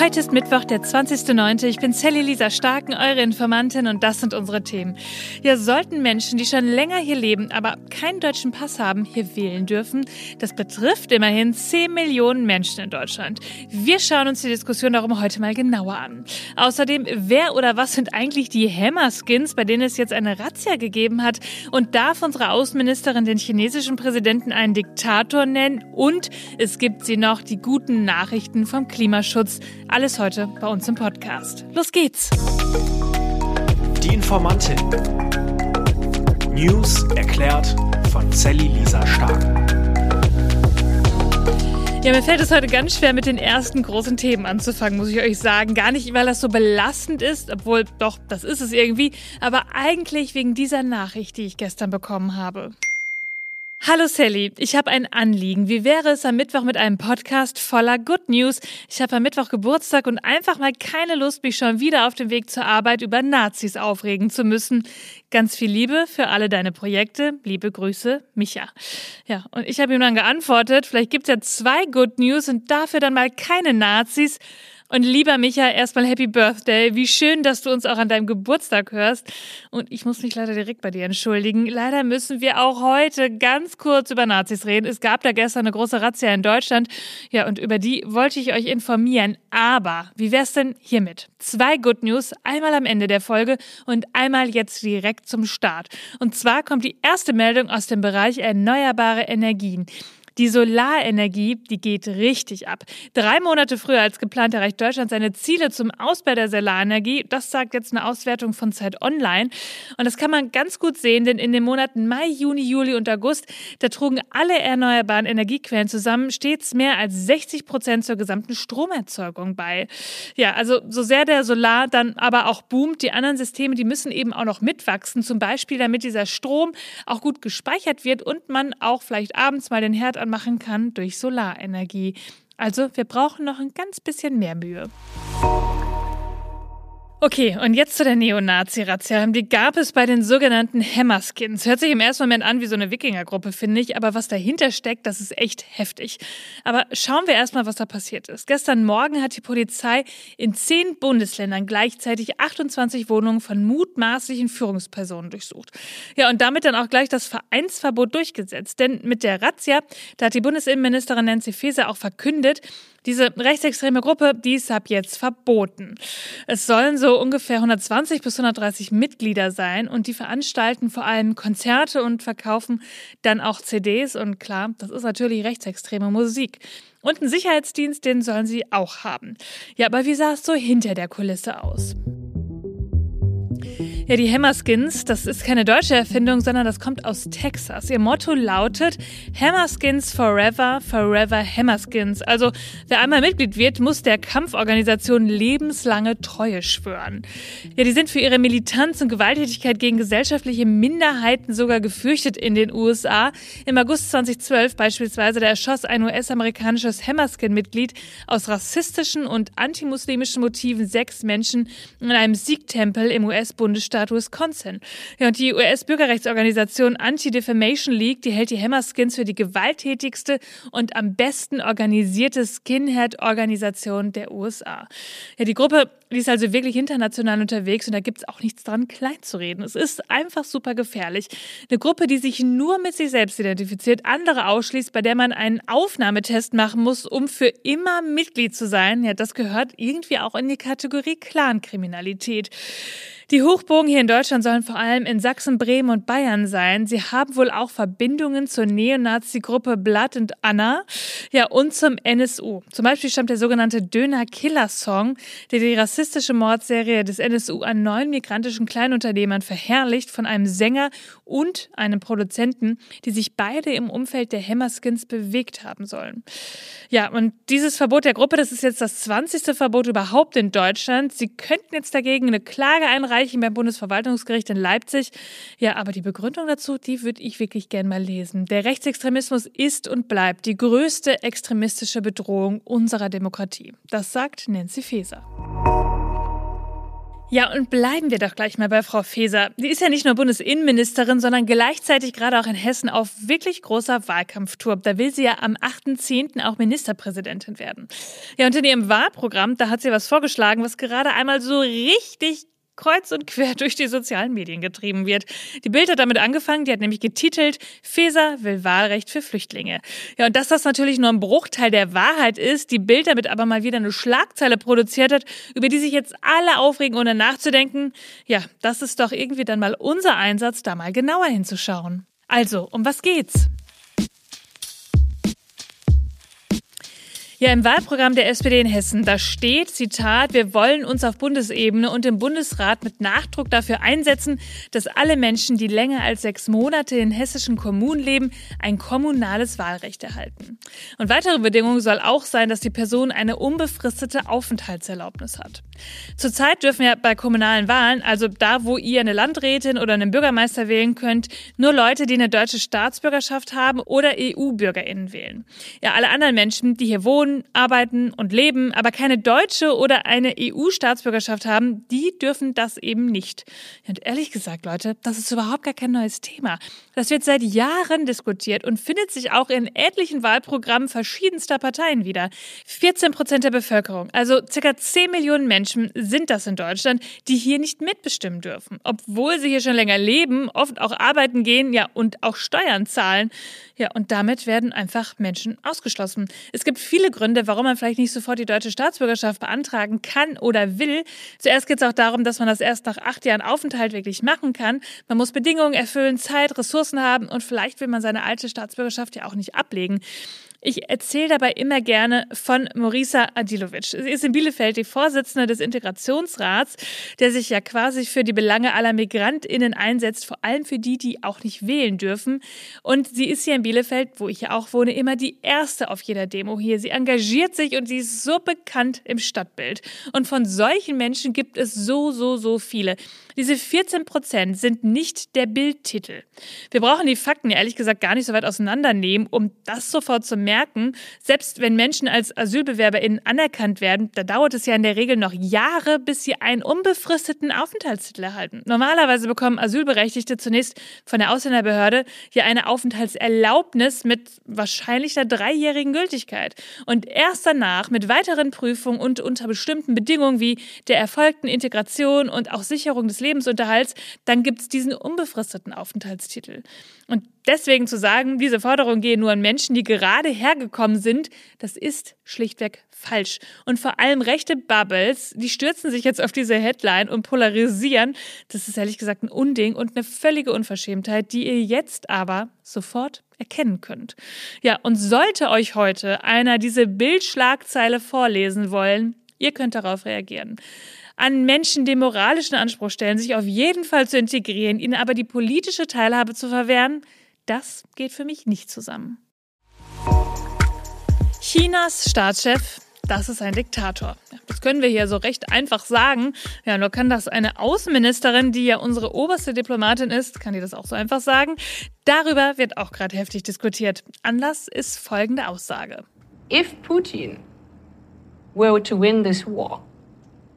Heute ist Mittwoch, der 20.09. Ich bin Sally Lisa Starken, eure Informantin und das sind unsere Themen. Ja, sollten Menschen, die schon länger hier leben, aber keinen deutschen Pass haben, hier wählen dürfen? Das betrifft immerhin 10 Millionen Menschen in Deutschland. Wir schauen uns die Diskussion darum heute mal genauer an. Außerdem, wer oder was sind eigentlich die Hammer-Skins, bei denen es jetzt eine Razzia gegeben hat? Und darf unsere Außenministerin den chinesischen Präsidenten einen Diktator nennen? Und es gibt sie noch, die guten Nachrichten vom Klimaschutz. Alles heute bei uns im Podcast. Los geht's! Die Informantin. News erklärt von Sally Lisa Stark. Ja, mir fällt es heute ganz schwer, mit den ersten großen Themen anzufangen, muss ich euch sagen. Gar nicht, weil das so belastend ist, obwohl doch, das ist es irgendwie, aber eigentlich wegen dieser Nachricht, die ich gestern bekommen habe. Hallo Sally, ich habe ein Anliegen. Wie wäre es am Mittwoch mit einem Podcast voller Good News? Ich habe am Mittwoch Geburtstag und einfach mal keine Lust, mich schon wieder auf dem Weg zur Arbeit über Nazis aufregen zu müssen. Ganz viel Liebe für alle deine Projekte. Liebe Grüße, Micha. Ja, und ich habe ihm dann geantwortet, vielleicht gibt es ja zwei Good News und dafür dann mal keine Nazis. Und lieber Micha, erstmal Happy Birthday. Wie schön, dass du uns auch an deinem Geburtstag hörst. Und ich muss mich leider direkt bei dir entschuldigen. Leider müssen wir auch heute ganz kurz über Nazis reden. Es gab da gestern eine große Razzia in Deutschland. Ja, und über die wollte ich euch informieren. Aber wie wär's denn hiermit? Zwei Good News, einmal am Ende der Folge und einmal jetzt direkt zum Start. Und zwar kommt die erste Meldung aus dem Bereich erneuerbare Energien. Die Solarenergie, die geht richtig ab. Drei Monate früher als geplant erreicht Deutschland seine Ziele zum Ausbau der Solarenergie. Das sagt jetzt eine Auswertung von Zeit Online. Und das kann man ganz gut sehen, denn in den Monaten Mai, Juni, Juli und August, da trugen alle erneuerbaren Energiequellen zusammen stets mehr als 60 Prozent zur gesamten Stromerzeugung bei. Ja, also so sehr der Solar dann aber auch boomt, die anderen Systeme, die müssen eben auch noch mitwachsen. Zum Beispiel, damit dieser Strom auch gut gespeichert wird und man auch vielleicht abends mal den Herd an machen kann durch Solarenergie. Also wir brauchen noch ein ganz bisschen mehr Mühe. Okay, und jetzt zu der Neonazi-Razzia. Die gab es bei den sogenannten Hammerskins. Hört sich im ersten Moment an wie so eine Wikingergruppe, finde ich, aber was dahinter steckt, das ist echt heftig. Aber schauen wir erstmal, was da passiert ist. Gestern Morgen hat die Polizei in zehn Bundesländern gleichzeitig 28 Wohnungen von mutmaßlichen Führungspersonen durchsucht. Ja, und damit dann auch gleich das Vereinsverbot durchgesetzt. Denn mit der Razzia, da hat die Bundesinnenministerin Nancy Faeser auch verkündet, diese rechtsextreme Gruppe, die ist ab jetzt verboten. Es sollen so ungefähr 120 bis 130 Mitglieder sein und die veranstalten vor allem Konzerte und verkaufen dann auch CDs und klar, das ist natürlich rechtsextreme Musik. Und einen Sicherheitsdienst, den sollen sie auch haben. Ja, aber wie sah es so hinter der Kulisse aus? Ja, die Hammerskins, das ist keine deutsche Erfindung, sondern das kommt aus Texas. Ihr Motto lautet Hammerskins Forever, Forever Hammerskins. Also wer einmal Mitglied wird, muss der Kampforganisation lebenslange Treue schwören. Ja, die sind für ihre Militanz und Gewalttätigkeit gegen gesellschaftliche Minderheiten sogar gefürchtet in den USA. Im August 2012 beispielsweise, da erschoss ein US-amerikanisches Hammerskin-Mitglied aus rassistischen und antimuslimischen Motiven sechs Menschen in einem Sikh-Tempel im US-Bundesstaat Bundesstaat Wisconsin. Ja, und die US-Bürgerrechtsorganisation Anti-Defamation League, die hält die Hammerskins für die gewalttätigste und am besten organisierte Skinhead-Organisation der USA. Ja, die Gruppe, die ist also wirklich international unterwegs und da gibt es auch nichts dran, klein zu reden. Es ist einfach super gefährlich. Eine Gruppe, die sich nur mit sich selbst identifiziert, andere ausschließt, bei der man einen Aufnahmetest machen muss, um für immer Mitglied zu sein. Ja, das gehört irgendwie auch in die Kategorie Clankriminalität. Die Hochburgen hier in Deutschland sollen vor allem in Sachsen, Bremen und Bayern sein. Sie haben wohl auch Verbindungen zur Neonazi-Gruppe Blood and Anna ja, und zum NSU. Zum Beispiel stammt der sogenannte Döner-Killer-Song, der die rassistische Mordserie des NSU an neun migrantischen Kleinunternehmern verherrlicht, von einem Sänger und einem Produzenten, die sich beide im Umfeld der Hammerskins bewegt haben sollen. Ja, und dieses Verbot der Gruppe, das ist jetzt das 20. Verbot überhaupt in Deutschland. Sie könnten jetzt dagegen eine Klage einreichen einreichen beim Bundesverwaltungsgericht in Leipzig. Ja, aber die Begründung dazu, die würde ich wirklich gern mal lesen. Der Rechtsextremismus ist und bleibt die größte extremistische Bedrohung unserer Demokratie. Das sagt Nancy Faeser. Ja, und bleiben wir doch gleich mal bei Frau Faeser. Die ist ja nicht nur Bundesinnenministerin, sondern gleichzeitig gerade auch in Hessen auf wirklich großer Wahlkampftour. Da will sie ja am 8.10. auch Ministerpräsidentin werden. Ja, und in ihrem Wahlprogramm, da hat sie was vorgeschlagen, was gerade einmal so richtig kreuz und quer durch die sozialen Medien getrieben wird. Die Bild hat damit angefangen, die hat nämlich getitelt, Feser will Wahlrecht für Flüchtlinge. Ja, und dass das natürlich nur ein Bruchteil der Wahrheit ist, die Bild damit aber mal wieder eine Schlagzeile produziert hat, über die sich jetzt alle aufregen, ohne nachzudenken, ja, das ist doch irgendwie dann mal unser Einsatz, da mal genauer hinzuschauen. Also, um was geht's? Ja, im Wahlprogramm der SPD in Hessen, da steht, Zitat, wir wollen uns auf Bundesebene und im Bundesrat mit Nachdruck dafür einsetzen, dass alle Menschen, die länger als sechs Monate in hessischen Kommunen leben, ein kommunales Wahlrecht erhalten. Und weitere Bedingungen soll auch sein, dass die Person eine unbefristete Aufenthaltserlaubnis hat. Zurzeit dürfen ja bei kommunalen Wahlen, also da, wo ihr eine Landrätin oder einen Bürgermeister wählen könnt, nur Leute, die eine deutsche Staatsbürgerschaft haben oder EU-BürgerInnen wählen. Ja, alle anderen Menschen, die hier wohnen, arbeiten und leben, aber keine deutsche oder eine EU-Staatsbürgerschaft haben, die dürfen das eben nicht. Und ehrlich gesagt, Leute, das ist überhaupt gar kein neues Thema. Das wird seit Jahren diskutiert und findet sich auch in etlichen Wahlprogrammen verschiedenster Parteien wieder. 14 Prozent der Bevölkerung, also circa 10 Millionen Menschen sind das in Deutschland, die hier nicht mitbestimmen dürfen, obwohl sie hier schon länger leben, oft auch arbeiten gehen, ja, und auch Steuern zahlen. Ja, und damit werden einfach Menschen ausgeschlossen. Es gibt viele Gründe, warum man vielleicht nicht sofort die deutsche Staatsbürgerschaft beantragen kann oder will. Zuerst geht es auch darum, dass man das erst nach acht Jahren Aufenthalt wirklich machen kann. Man muss Bedingungen erfüllen, Zeit, Ressourcen haben und vielleicht will man seine alte Staatsbürgerschaft ja auch nicht ablegen. Ich erzähle dabei immer gerne von Morisa Adilovic. Sie ist in Bielefeld die Vorsitzende des Integrationsrats, der sich ja quasi für die Belange aller MigrantInnen einsetzt, vor allem für die, die auch nicht wählen dürfen. Und sie ist hier in Bielefeld, wo ich ja auch wohne, immer die erste auf jeder Demo hier. Sie engagiert sich und sie ist so bekannt im Stadtbild. Und von solchen Menschen gibt es so, so, so viele. Diese 14 Prozent sind nicht der Bildtitel. Wir brauchen die Fakten ehrlich gesagt gar nicht so weit auseinandernehmen, um das sofort zu merken. Selbst wenn Menschen als AsylbewerberInnen anerkannt werden, da dauert es ja in der Regel noch Jahre, bis sie einen unbefristeten Aufenthaltstitel erhalten. Normalerweise bekommen Asylberechtigte zunächst von der Ausländerbehörde ja eine Aufenthaltserlaubnis mit wahrscheinlich einer dreijährigen Gültigkeit. Und erst danach mit weiteren Prüfungen und unter bestimmten Bedingungen wie der erfolgten Integration und auch Sicherung des Lebens Lebensunterhalts, dann gibt es diesen unbefristeten Aufenthaltstitel. Und deswegen zu sagen, diese Forderungen gehen nur an Menschen, die gerade hergekommen sind, das ist schlichtweg falsch. Und vor allem rechte Bubbles, die stürzen sich jetzt auf diese Headline und polarisieren. Das ist ehrlich gesagt ein Unding und eine völlige Unverschämtheit, die ihr jetzt aber sofort erkennen könnt. Ja, und sollte euch heute einer diese Bildschlagzeile vorlesen wollen, ihr könnt darauf reagieren an Menschen den moralischen Anspruch stellen, sich auf jeden Fall zu integrieren, ihnen aber die politische Teilhabe zu verwehren, das geht für mich nicht zusammen. Chinas Staatschef das ist ein Diktator. Das können wir hier so recht einfach sagen. Ja, nur kann das eine Außenministerin, die ja unsere oberste Diplomatin ist, kann die das auch so einfach sagen. Darüber wird auch gerade heftig diskutiert. Anlass ist folgende Aussage. If Putin were to win this war,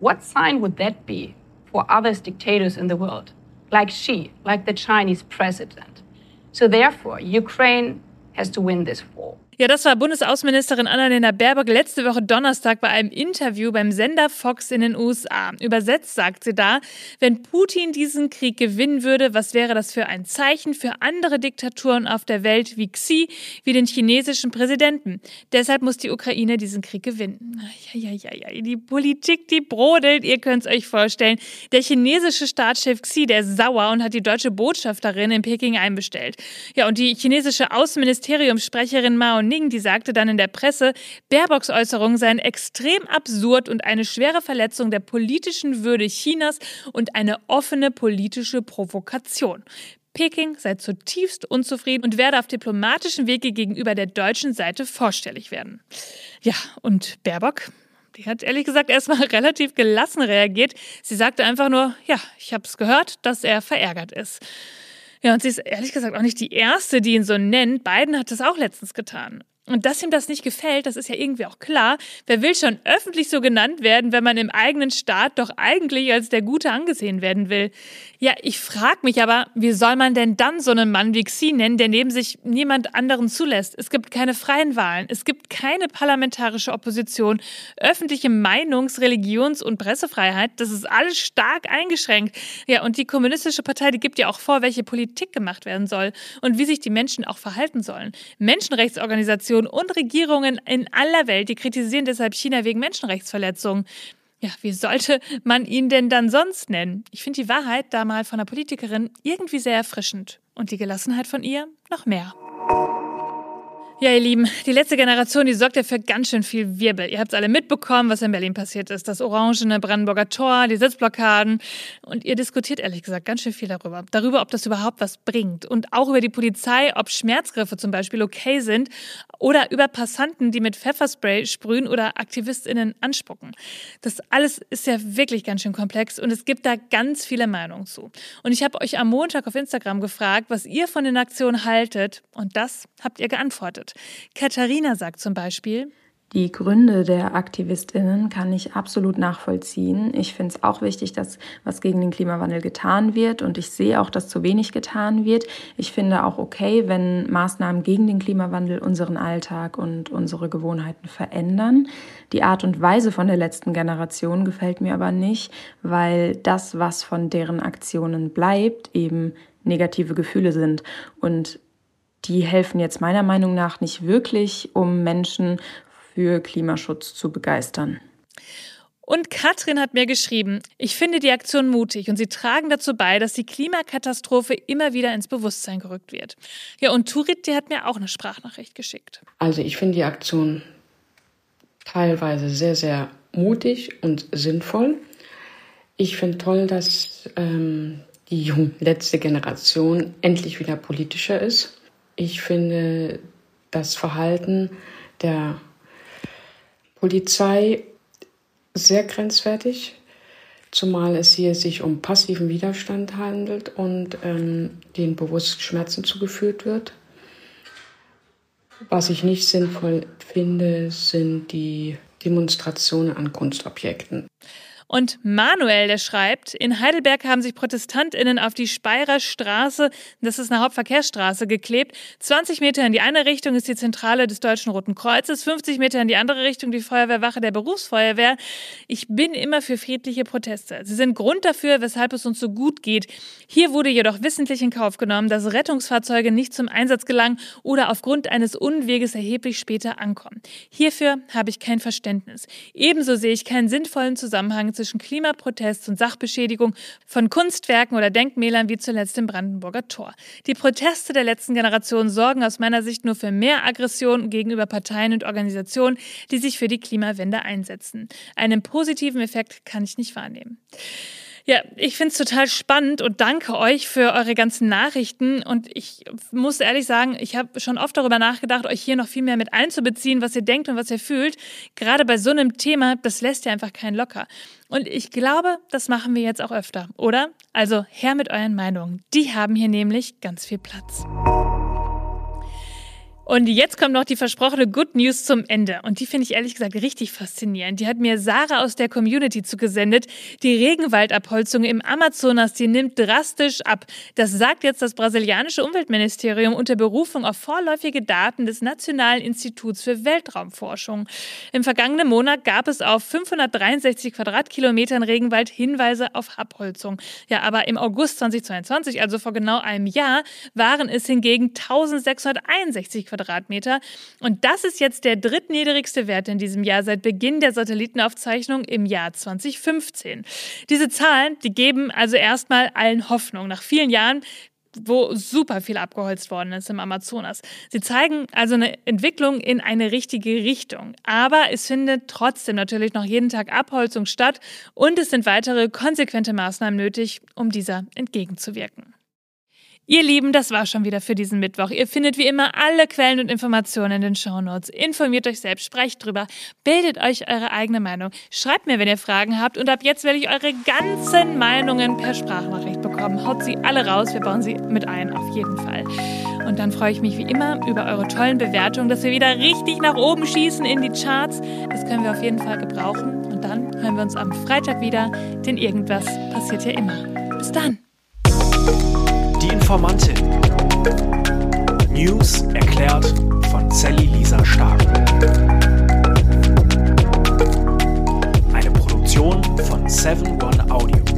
What sign would that be for other dictators in the world, like Xi, like the Chinese president? So, therefore, Ukraine has to win this war. Ja, das war Bundesaußenministerin Annalena Baerbock letzte Woche Donnerstag bei einem Interview beim Sender Fox in den USA. Übersetzt sagt sie da, wenn Putin diesen Krieg gewinnen würde, was wäre das für ein Zeichen für andere Diktaturen auf der Welt wie Xi, wie den chinesischen Präsidenten. Deshalb muss die Ukraine diesen Krieg gewinnen. Ja, ja, ja, ja, die Politik, die brodelt, ihr könnt es euch vorstellen. Der chinesische Staatschef Xi, der ist sauer und hat die deutsche Botschafterin in Peking einbestellt. Ja, und die chinesische Außenministeriumssprecherin Mao Ning, die sagte dann in der Presse, Baerbocks Äußerungen seien extrem absurd und eine schwere Verletzung der politischen Würde Chinas und eine offene politische Provokation. Peking sei zutiefst unzufrieden und werde auf diplomatischem Wege gegenüber der deutschen Seite vorstellig werden. Ja, und Baerbock, die hat ehrlich gesagt erstmal relativ gelassen reagiert. Sie sagte einfach nur, ja, ich habe es gehört, dass er verärgert ist. Ja, und sie ist ehrlich gesagt auch nicht die Erste, die ihn so nennt. Biden hat das auch letztens getan. Und dass ihm das nicht gefällt, das ist ja irgendwie auch klar. Wer will schon öffentlich so genannt werden, wenn man im eigenen Staat doch eigentlich als der Gute angesehen werden will? Ja, ich frage mich aber, wie soll man denn dann so einen Mann wie Xi nennen, der neben sich niemand anderen zulässt? Es gibt keine freien Wahlen, es gibt keine parlamentarische Opposition, öffentliche Meinungs-, Religions- und Pressefreiheit, das ist alles stark eingeschränkt. Ja, und die Kommunistische Partei, die gibt ja auch vor, welche Politik gemacht werden soll und wie sich die Menschen auch verhalten sollen. Menschenrechtsorganisationen und Regierungen in aller Welt, die kritisieren deshalb China wegen Menschenrechtsverletzungen. Ja, wie sollte man ihn denn dann sonst nennen? Ich finde die Wahrheit da mal von der Politikerin irgendwie sehr erfrischend und die Gelassenheit von ihr noch mehr. Ja, ihr Lieben, die letzte Generation, die sorgt ja für ganz schön viel Wirbel. Ihr habt es alle mitbekommen, was in Berlin passiert ist. Das orangene Brandenburger Tor, die Sitzblockaden. Und ihr diskutiert ehrlich gesagt ganz schön viel darüber. Darüber, ob das überhaupt was bringt. Und auch über die Polizei, ob Schmerzgriffe zum Beispiel okay sind. Oder über Passanten, die mit Pfefferspray sprühen oder AktivistInnen anspucken. Das alles ist ja wirklich ganz schön komplex und es gibt da ganz viele Meinungen zu. Und ich habe euch am Montag auf Instagram gefragt, was ihr von den Aktionen haltet. Und das habt ihr geantwortet wird. Katharina sagt zum Beispiel, die Gründe der Aktivistinnen kann ich absolut nachvollziehen. Ich finde es auch wichtig, dass was gegen den Klimawandel getan wird und ich sehe auch, dass zu wenig getan wird. Ich finde auch okay, wenn Maßnahmen gegen den Klimawandel unseren Alltag und unsere Gewohnheiten verändern. Die Art und Weise von der letzten Generation gefällt mir aber nicht, weil das, was von deren Aktionen bleibt, eben negative Gefühle sind und die helfen jetzt meiner Meinung nach nicht wirklich, um Menschen für Klimaschutz zu begeistern. Und Katrin hat mir geschrieben, ich finde die Aktion mutig und sie tragen dazu bei, dass die Klimakatastrophe immer wieder ins Bewusstsein gerückt wird. Ja, und Turit, die hat mir auch eine Sprachnachricht geschickt. Also ich finde die Aktion teilweise sehr, sehr mutig und sinnvoll. Ich finde toll, dass ähm, die letzte Generation endlich wieder politischer ist ich finde das Verhalten der Polizei sehr grenzwertig, zumal es hier sich um passiven Widerstand handelt und ähm, denen bewusst Schmerzen zugeführt wird. Was ich nicht sinnvoll finde, sind die Demonstrationen an Kunstobjekten. Und Manuel, der schreibt, in Heidelberg haben sich ProtestantInnen auf die Speyerer Straße, das ist eine Hauptverkehrsstraße, geklebt. 20 Meter in die eine Richtung ist die Zentrale des Deutschen Roten Kreuzes, 50 Meter in die andere Richtung die Feuerwehrwache der Berufsfeuerwehr. Ich bin immer für friedliche Proteste. Sie sind Grund dafür, weshalb es uns so gut geht. Hier wurde jedoch wissentlich in Kauf genommen, dass Rettungsfahrzeuge nicht zum Einsatz gelangen oder aufgrund eines Unweges erheblich später ankommen. Hierfür habe ich kein Verständnis. Ebenso sehe ich keinen sinnvollen Zusammenhang zwischen Klimaprotests und Sachbeschädigung von Kunstwerken oder Denkmälern wie zuletzt im Brandenburger Tor. Die Proteste der letzten Generation sorgen aus meiner Sicht nur für mehr Aggression gegenüber Parteien und Organisationen, die sich für die Klimawende einsetzen. Einen positiven Effekt kann ich nicht wahrnehmen. Ja, ich finde es total spannend und danke euch für eure ganzen Nachrichten. Und ich muss ehrlich sagen, ich habe schon oft darüber nachgedacht, euch hier noch viel mehr mit einzubeziehen, was ihr denkt und was ihr fühlt. Gerade bei so einem Thema, das lässt ja einfach keinen locker. Und ich glaube, das machen wir jetzt auch öfter, oder? Also her mit euren Meinungen. Die haben hier nämlich ganz viel Platz. Und jetzt kommt noch die versprochene Good News zum Ende. Und die finde ich ehrlich gesagt richtig faszinierend. Die hat mir Sarah aus der Community zugesendet. Die Regenwaldabholzung im Amazonas, die nimmt drastisch ab. Das sagt jetzt das brasilianische Umweltministerium unter Berufung auf vorläufige Daten des Nationalen Instituts für Weltraumforschung. Im vergangenen Monat gab es auf 563 Quadratkilometern Regenwald Hinweise auf Abholzung. Ja, aber im August 2022, also vor genau einem Jahr, waren es hingegen 1661 Quadratkilometer. Quadratmeter. Und das ist jetzt der drittniedrigste Wert in diesem Jahr seit Beginn der Satellitenaufzeichnung im Jahr 2015. Diese Zahlen, die geben also erstmal allen Hoffnung. Nach vielen Jahren wo super viel abgeholzt worden ist im Amazonas. Sie zeigen also eine Entwicklung in eine richtige Richtung. Aber es findet trotzdem natürlich noch jeden Tag Abholzung statt und es sind weitere konsequente Maßnahmen nötig, um dieser entgegenzuwirken. Ihr Lieben, das war schon wieder für diesen Mittwoch. Ihr findet wie immer alle Quellen und Informationen in den Shownotes. Informiert euch selbst, sprecht drüber, bildet euch eure eigene Meinung. Schreibt mir, wenn ihr Fragen habt und ab jetzt werde ich eure ganzen Meinungen per Sprachnachricht bekommen. Haut sie alle raus, wir bauen sie mit ein, auf jeden Fall. Und dann freue ich mich wie immer über eure tollen Bewertungen, dass wir wieder richtig nach oben schießen in die Charts. Das können wir auf jeden Fall gebrauchen. Und dann hören wir uns am Freitag wieder, denn irgendwas passiert ja immer. Bis dann! Informantin. News erklärt von Sally Lisa Stark. Eine Produktion von 7 One Audio.